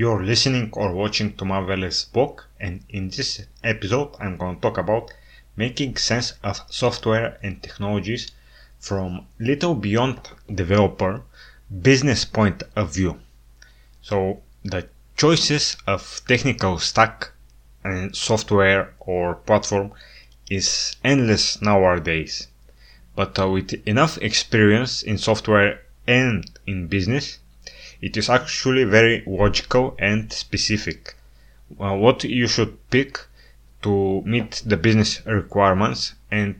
You're listening or watching to Marvelous Book, and in this episode, I'm going to talk about making sense of software and technologies from little beyond developer business point of view. So, the choices of technical stack and software or platform is endless nowadays. But uh, with enough experience in software and in business, it is actually very logical and specific. Uh, what you should pick to meet the business requirements and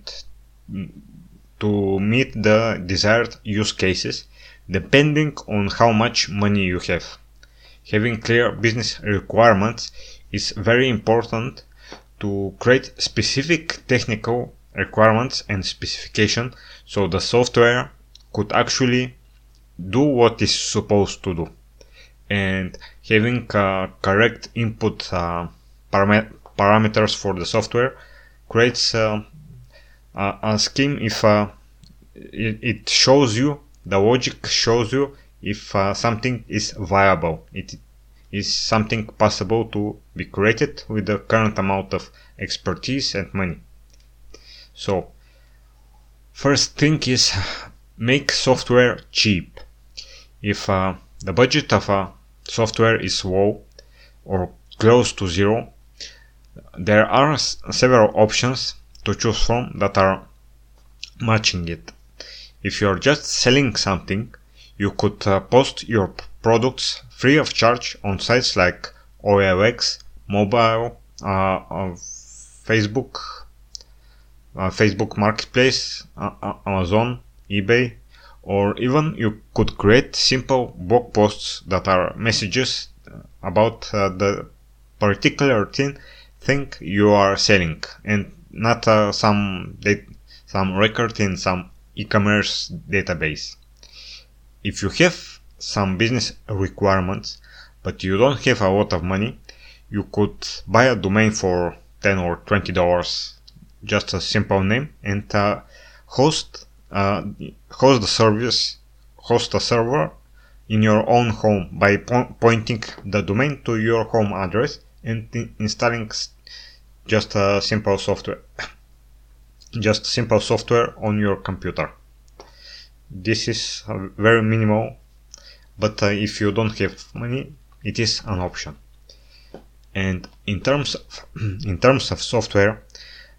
to meet the desired use cases depending on how much money you have. Having clear business requirements is very important to create specific technical requirements and specification so the software could actually do what it's supposed to do. And having uh, correct input uh, param- parameters for the software creates uh, a, scheme if uh, it, it, shows you the logic shows you if uh, something is viable. It is something possible to be created with the current amount of expertise and money. So first thing is make software cheap if uh, the budget of a software is low or close to zero, there are several options to choose from that are matching it. If you're just selling something, you could uh, post your products free of charge on sites like OLX, mobile, uh, uh, Facebook, uh, Facebook Marketplace, uh, Amazon, eBay, or even you could create simple blog posts that are messages about uh, the particular thing, thing you are selling and not uh, some dat- some record in some e-commerce database. If you have some business requirements but you don't have a lot of money, you could buy a domain for 10 or 20 dollars just a simple name and uh, host uh, host the service, host a server in your own home by po- pointing the domain to your home address and installing just a simple software just simple software on your computer. This is very minimal but uh, if you don't have money it is an option. And in terms of, in terms of software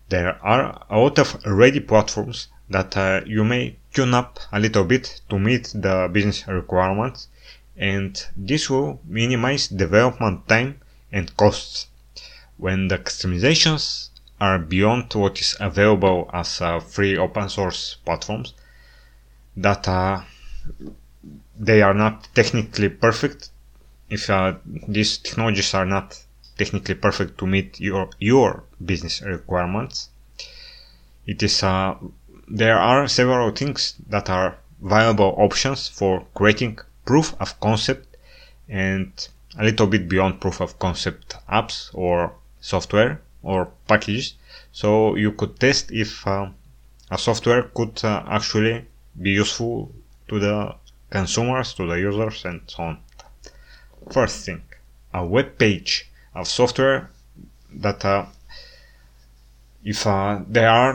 there are a lot of ready platforms that uh, you may tune up a little bit to meet the business requirements and this will minimize development time and costs. When the customizations are beyond what is available as uh, free open source platforms, that uh, they are not technically perfect, if uh, these technologies are not technically perfect to meet your your business requirements, it is uh, there are several things that are viable options for creating proof of concept and a little bit beyond proof of concept apps or software or packages. So you could test if uh, a software could uh, actually be useful to the consumers, to the users, and so on. First thing, a web page of software that uh, if uh, there are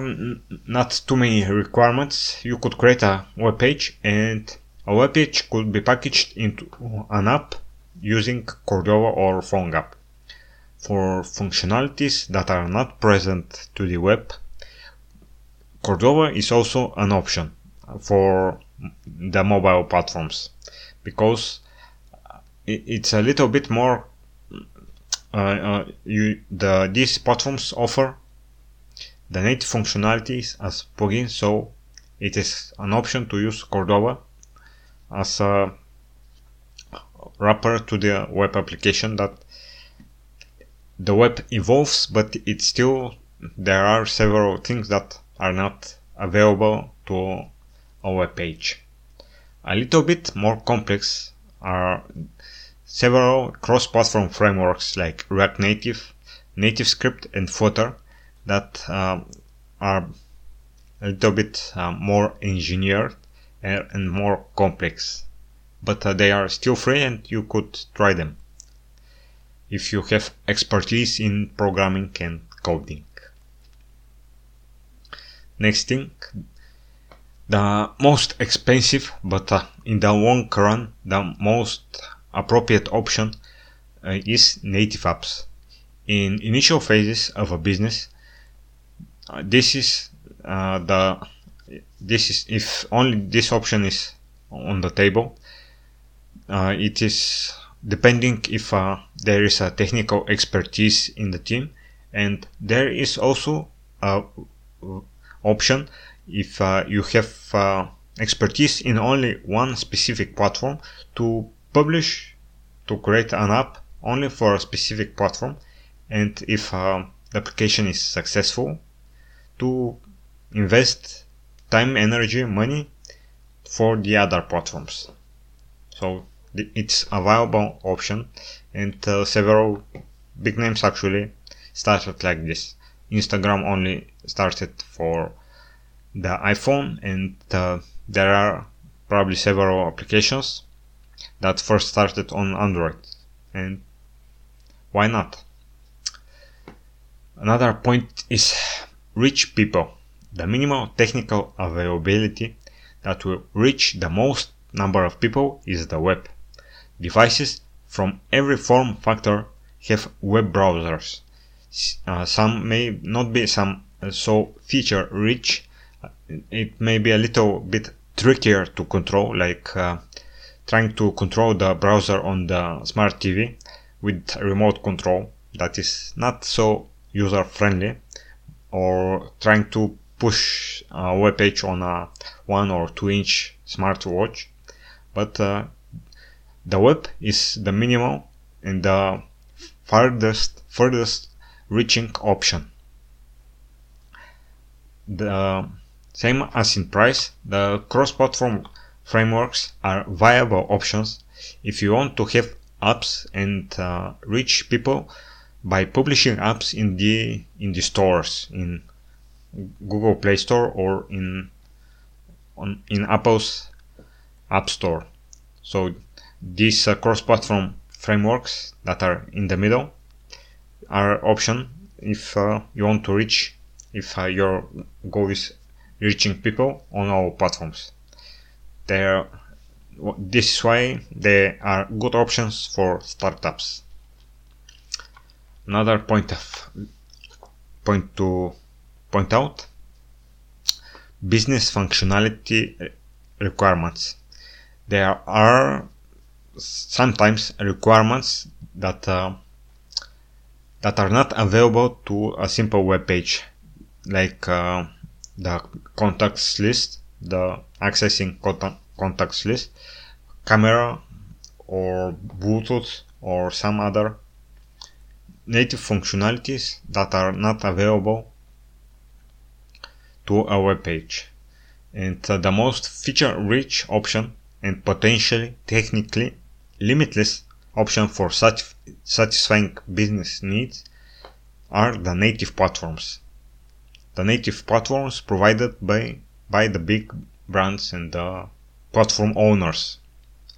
not too many requirements, you could create a web page and a web page could be packaged into an app using Cordova or PhoneGap. For functionalities that are not present to the web, Cordova is also an option for the mobile platforms because it's a little bit more uh, uh, you, the these platforms offer the native functionalities as plugin so it is an option to use Cordova as a wrapper to the web application that the web evolves but it still there are several things that are not available to a web page. A little bit more complex are several cross-platform frameworks like React Native, NativeScript and Flutter that um, are a little bit uh, more engineered and, more complex. But uh, they are still free and you could try them. if you have expertise in programming and coding. Next thing, the most expensive but uh, in the long run the most appropriate option uh, is native apps. In initial phases of a business, uh, this is uh, the this is if only this option is on the table. Uh, it is depending if uh, there is a technical expertise in the team, and there is also a option if uh, you have uh, expertise in only one specific platform to publish to create an app only for a specific platform and if the application is successful to invest time energy money for the other platforms so it's a viable option and uh, several big names actually started like this instagram only started for the iPhone and uh, there are probably several applications that first started on Android and why not? Another point is reach people. The minimal technical availability that will reach the most number of people is the web. Devices from every form factor have web browsers. Uh, some may not be some uh, so feature rich it may be a little bit trickier to control, like uh, trying to control the browser on the smart TV with remote control. That is not so user friendly, or trying to push a web page on a one or two inch smartwatch. But uh, the web is the minimal and the farthest furthest reaching option. The same as in price, the cross-platform frameworks are viable options if you want to have apps and uh, reach people by publishing apps in the in the stores in Google Play Store or in on in Apple's App Store. So these uh, cross-platform frameworks that are in the middle are option if uh, you want to reach if uh, your goal is reaching people on all platforms. They're, this is why they are good options for startups. Another point of point to point out business functionality requirements. There are sometimes requirements that uh, that are not available to a simple web page, like uh, the contacts list, the accessing contacts list, camera or Bluetooth or some other native functionalities that are not available to a web page. And uh, the most feature rich option and potentially technically limitless option for such satisfying business needs are the native platforms the native platforms provided by by the big brands and the platform owners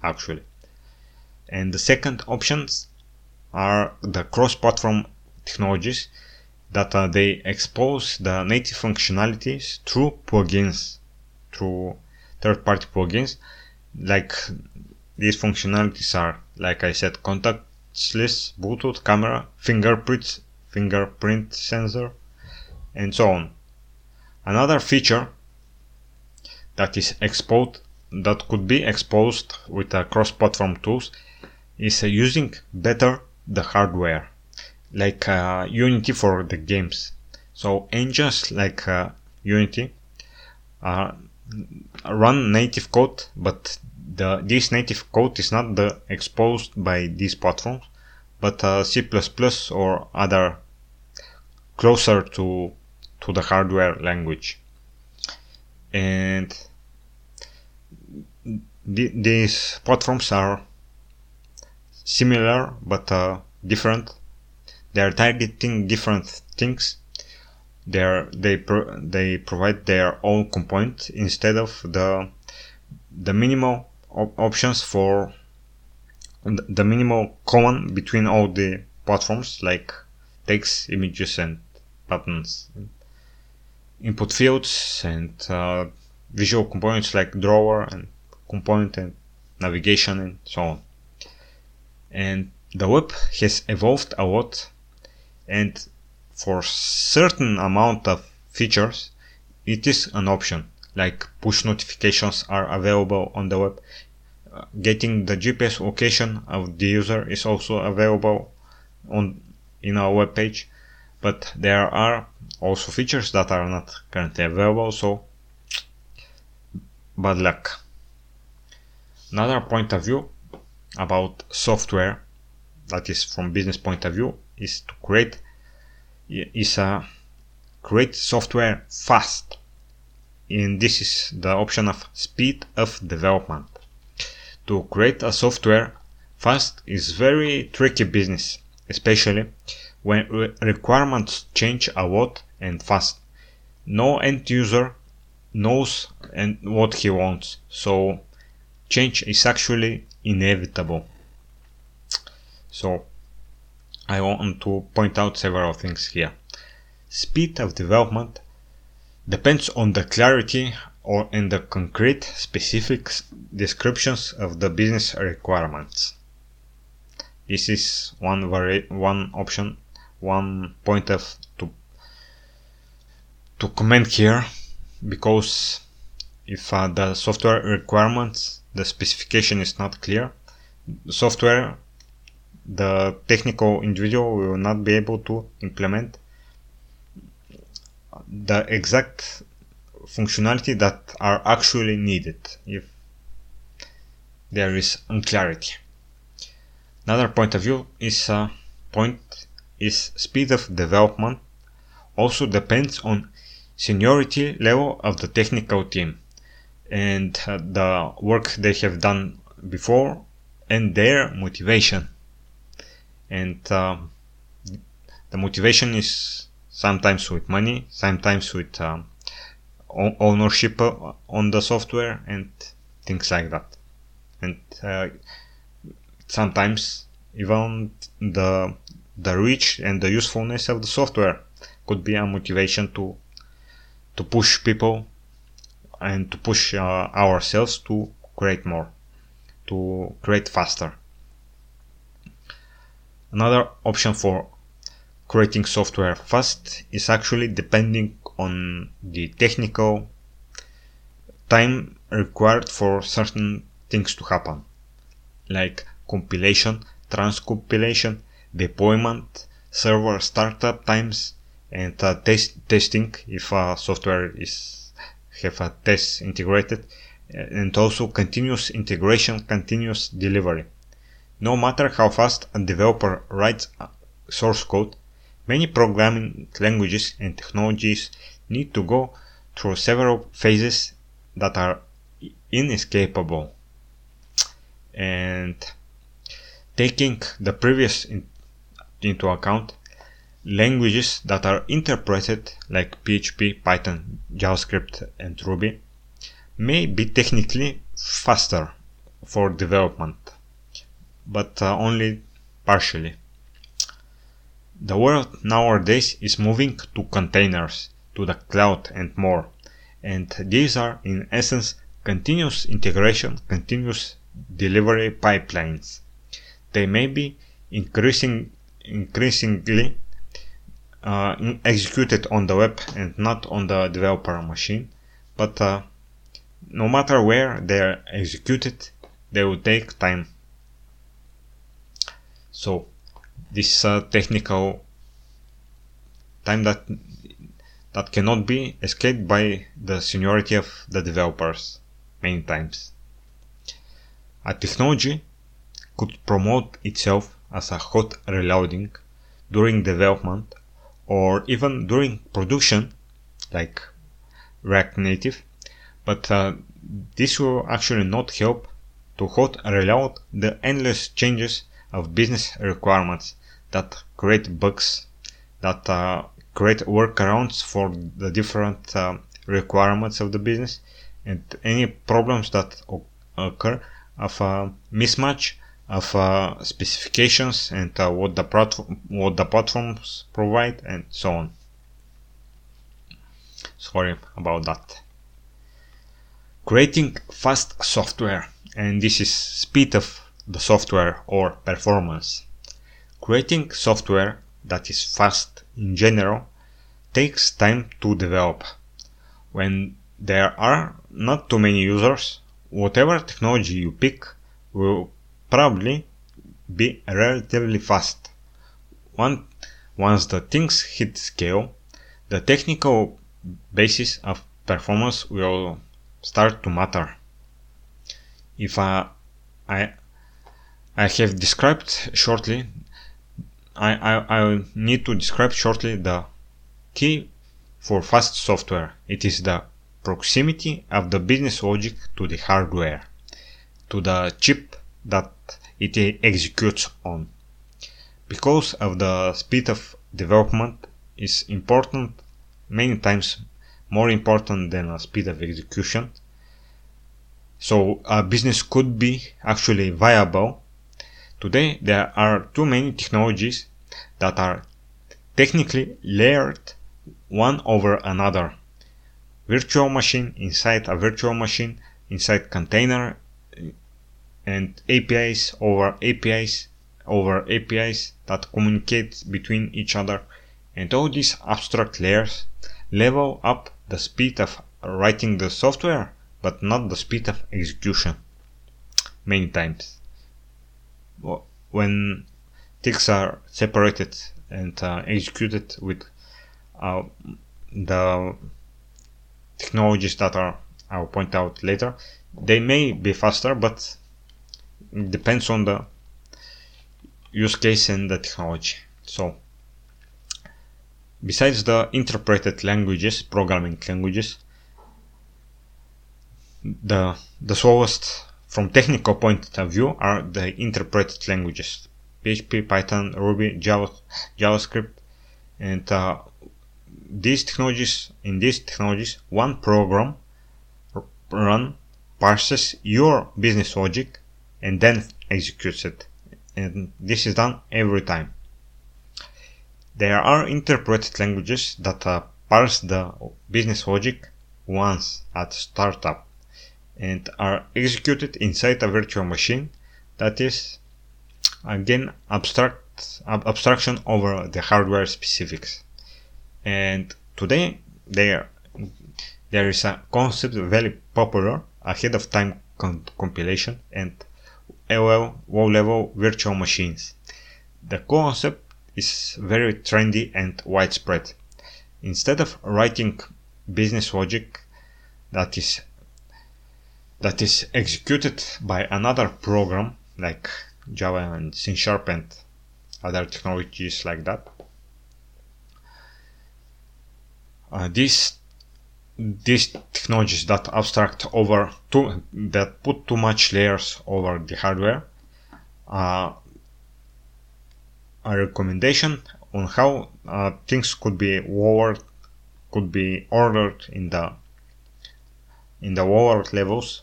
actually and the second options are the cross-platform technologies that uh, they expose the native functionalities through plugins through third-party plugins like these functionalities are like i said contact list bluetooth camera fingerprint fingerprint sensor and so on. Another feature that is exposed that could be exposed with uh, cross-platform tools is uh, using better the hardware, like uh, Unity for the games. So engines like uh, Unity uh, run native code, but the this native code is not the exposed by these platforms, but uh, C++ or other closer to to the hardware language. And th- these platforms are similar but uh, different. They are targeting different things. They are, they pro- they provide their own component instead of the the minimal op- options for the minimal common between all the platforms like text, images, and buttons, input fields, and uh, visual components like drawer and component and navigation and so on. And the web has evolved a lot and for certain amount of features it is an option. Like push notifications are available on the web. Uh, getting the GPS location of the user is also available on in our web page but there are also features that are not currently available so bad luck. Another point of view about software that is from business point of view is to create is a create software fast. And this is the option of speed of development. To create a software fast is very tricky business especially when re requirements change a lot and fast. No end user knows and what he wants. So change is actually inevitable so I want to point out several things here. Speed of development depends on the clarity or in the concrete specific descriptions of the business requirements. This is one vari- one option, one point of to to comment here because if uh, the software requirements the specification is not clear, software the technical individual will not be able to implement the exact functionality that are actually needed if there is unclarity. Another point of view is uh, point is speed of development. Also depends on seniority level of the technical team and uh, the work they have done before and their motivation. And um, the motivation is sometimes with money sometimes with um, ownership on the software and things like that. And uh, sometimes even the the reach and the usefulness of the software could be a motivation to to push people and to push uh, ourselves to create more to create faster. Another option for creating software fast is actually depending on the technical time required for certain things to happen, like compilation, transcompilation, deployment, server startup times, and uh, test testing if a software is have a test integrated, uh, and also continuous integration, continuous delivery. No matter how fast a developer writes source code, many programming languages and technologies need to go through several phases that are inescapable. And taking the previous in, into account, languages that are interpreted like PHP, Python, JavaScript, and Ruby may be technically faster for development but uh, only partially. The world nowadays is moving to containers, to the cloud and more. And these are in essence continuous integration, continuous delivery pipelines. They may be increasing, increasingly executed on the web and not on the developer machine, but uh, no matter where they are executed, they will take time so this is a technical time that that cannot be escaped by the seniority of the developers many times. A technology could promote itself as a hot reloading during development or even during production like React Native, but uh, this will actually not help to hot reload the endless changes of business requirements that create bugs, that uh, create workarounds for the different uh, requirements of the business, and any problems that occur of a mismatch of uh, specifications and uh, what the platform what the platforms provide and so on. Sorry about that. Creating fast software and this is speed of the software or performance. Creating software that is fast in general takes time to develop. When there are not too many users, whatever technology you pick will probably be relatively fast. Once the things hit scale, the technical basis of performance will start to matter. If I, I, I have described shortly, I, I, I need to describe shortly the key for fast software. It is the proximity of the business logic to the hardware, to the chip that it executes on. Because of the speed of development is important many times more important than the speed of execution. So a business could be actually viable. Today there are too many technologies that are technically layered one over another. Virtual machine inside a virtual machine inside container and APIs over APIs over APIs that communicate between each other. And all these abstract layers level up the speed of writing the software but not the speed of execution. Many times. When things are separated and uh, executed with uh, the technologies that are I'll point out later they may be faster but depends on the use case and the technology. So, besides the interpreted languages, programming languages, the the slowest from technical point of view are the interpreted languages PHP, Python, Ruby, Java, JavaScript, and uh, these technologies in these technologies one program run parses your business logic and then executes it. And this is done every time. There are interpreted languages that uh, parse the business logic once at startup and are executed inside a virtual machine that is again abstract ab- abstraction over the hardware specifics and today there there is a concept very popular ahead of time compilation and LL low level virtual machines. The concept is very trendy and widespread. Instead of writing business logic that is that is executed by another program like Java and C Sharp and other technologies like that. Uh, this these technologies that abstract over too that put too much layers over the hardware uh, a recommendation on how uh, things could be lowered could be ordered in the in the lower levels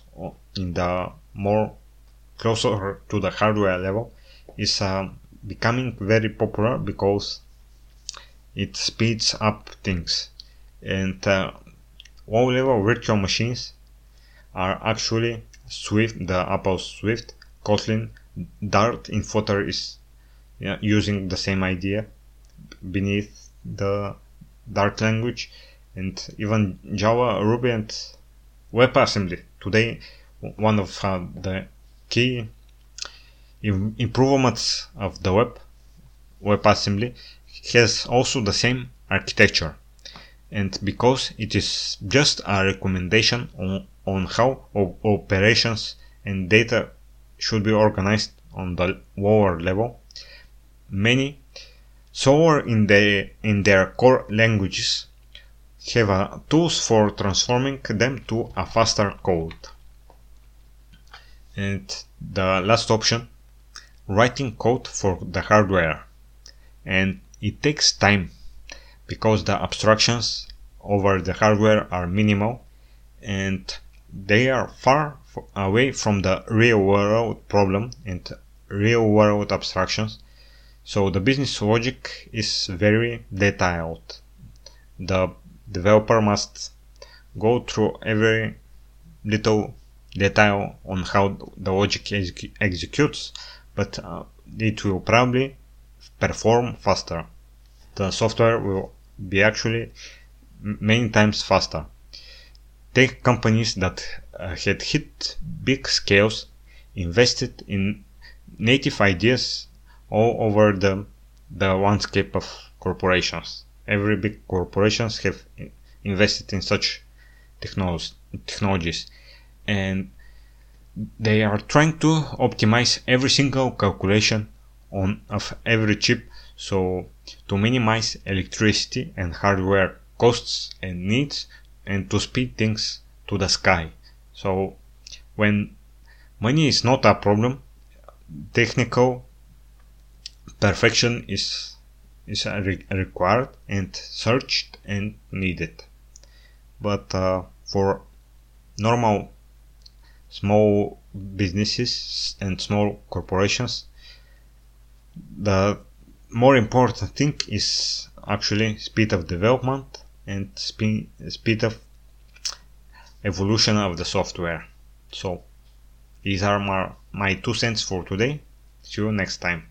in the more closer to the hardware level is uh, becoming very popular because it speeds up things. And uh, low level virtual machines are actually Swift, the Apple Swift, Kotlin, Dart in Flutter is yeah, using the same idea beneath the Dart language, and even Java, Ruby, and WebAssembly. Today, one of uh, the key improvements of the web WebAssembly has also the same architecture and because it is just a recommendation on, on how operations and data should be organized on the lower level, many software in, the, in their core languages have uh, tools for transforming them to a faster code. And the last option, writing code for the hardware. And it takes time because the abstractions over the hardware are minimal and they are far away from the real world problem and real world abstractions. So the business logic is very detailed. The developer must go through every little detail on how the logic ex- executes, but uh, it will probably perform faster. The software will be actually many times faster. Take companies that uh, had hit big scales, invested in native ideas all over the, the landscape of corporations. Every big corporations have invested in such technologies and they are trying to optimize every single calculation on of every chip so to minimize electricity and hardware costs and needs and to speed things to the sky. So when money is not a problem technical perfection is is re- required and searched and needed. But uh, for normal small businesses and small corporations the more important thing is actually speed of development and speed, speed of evolution of the software. So these are my, my two cents for today. See you next time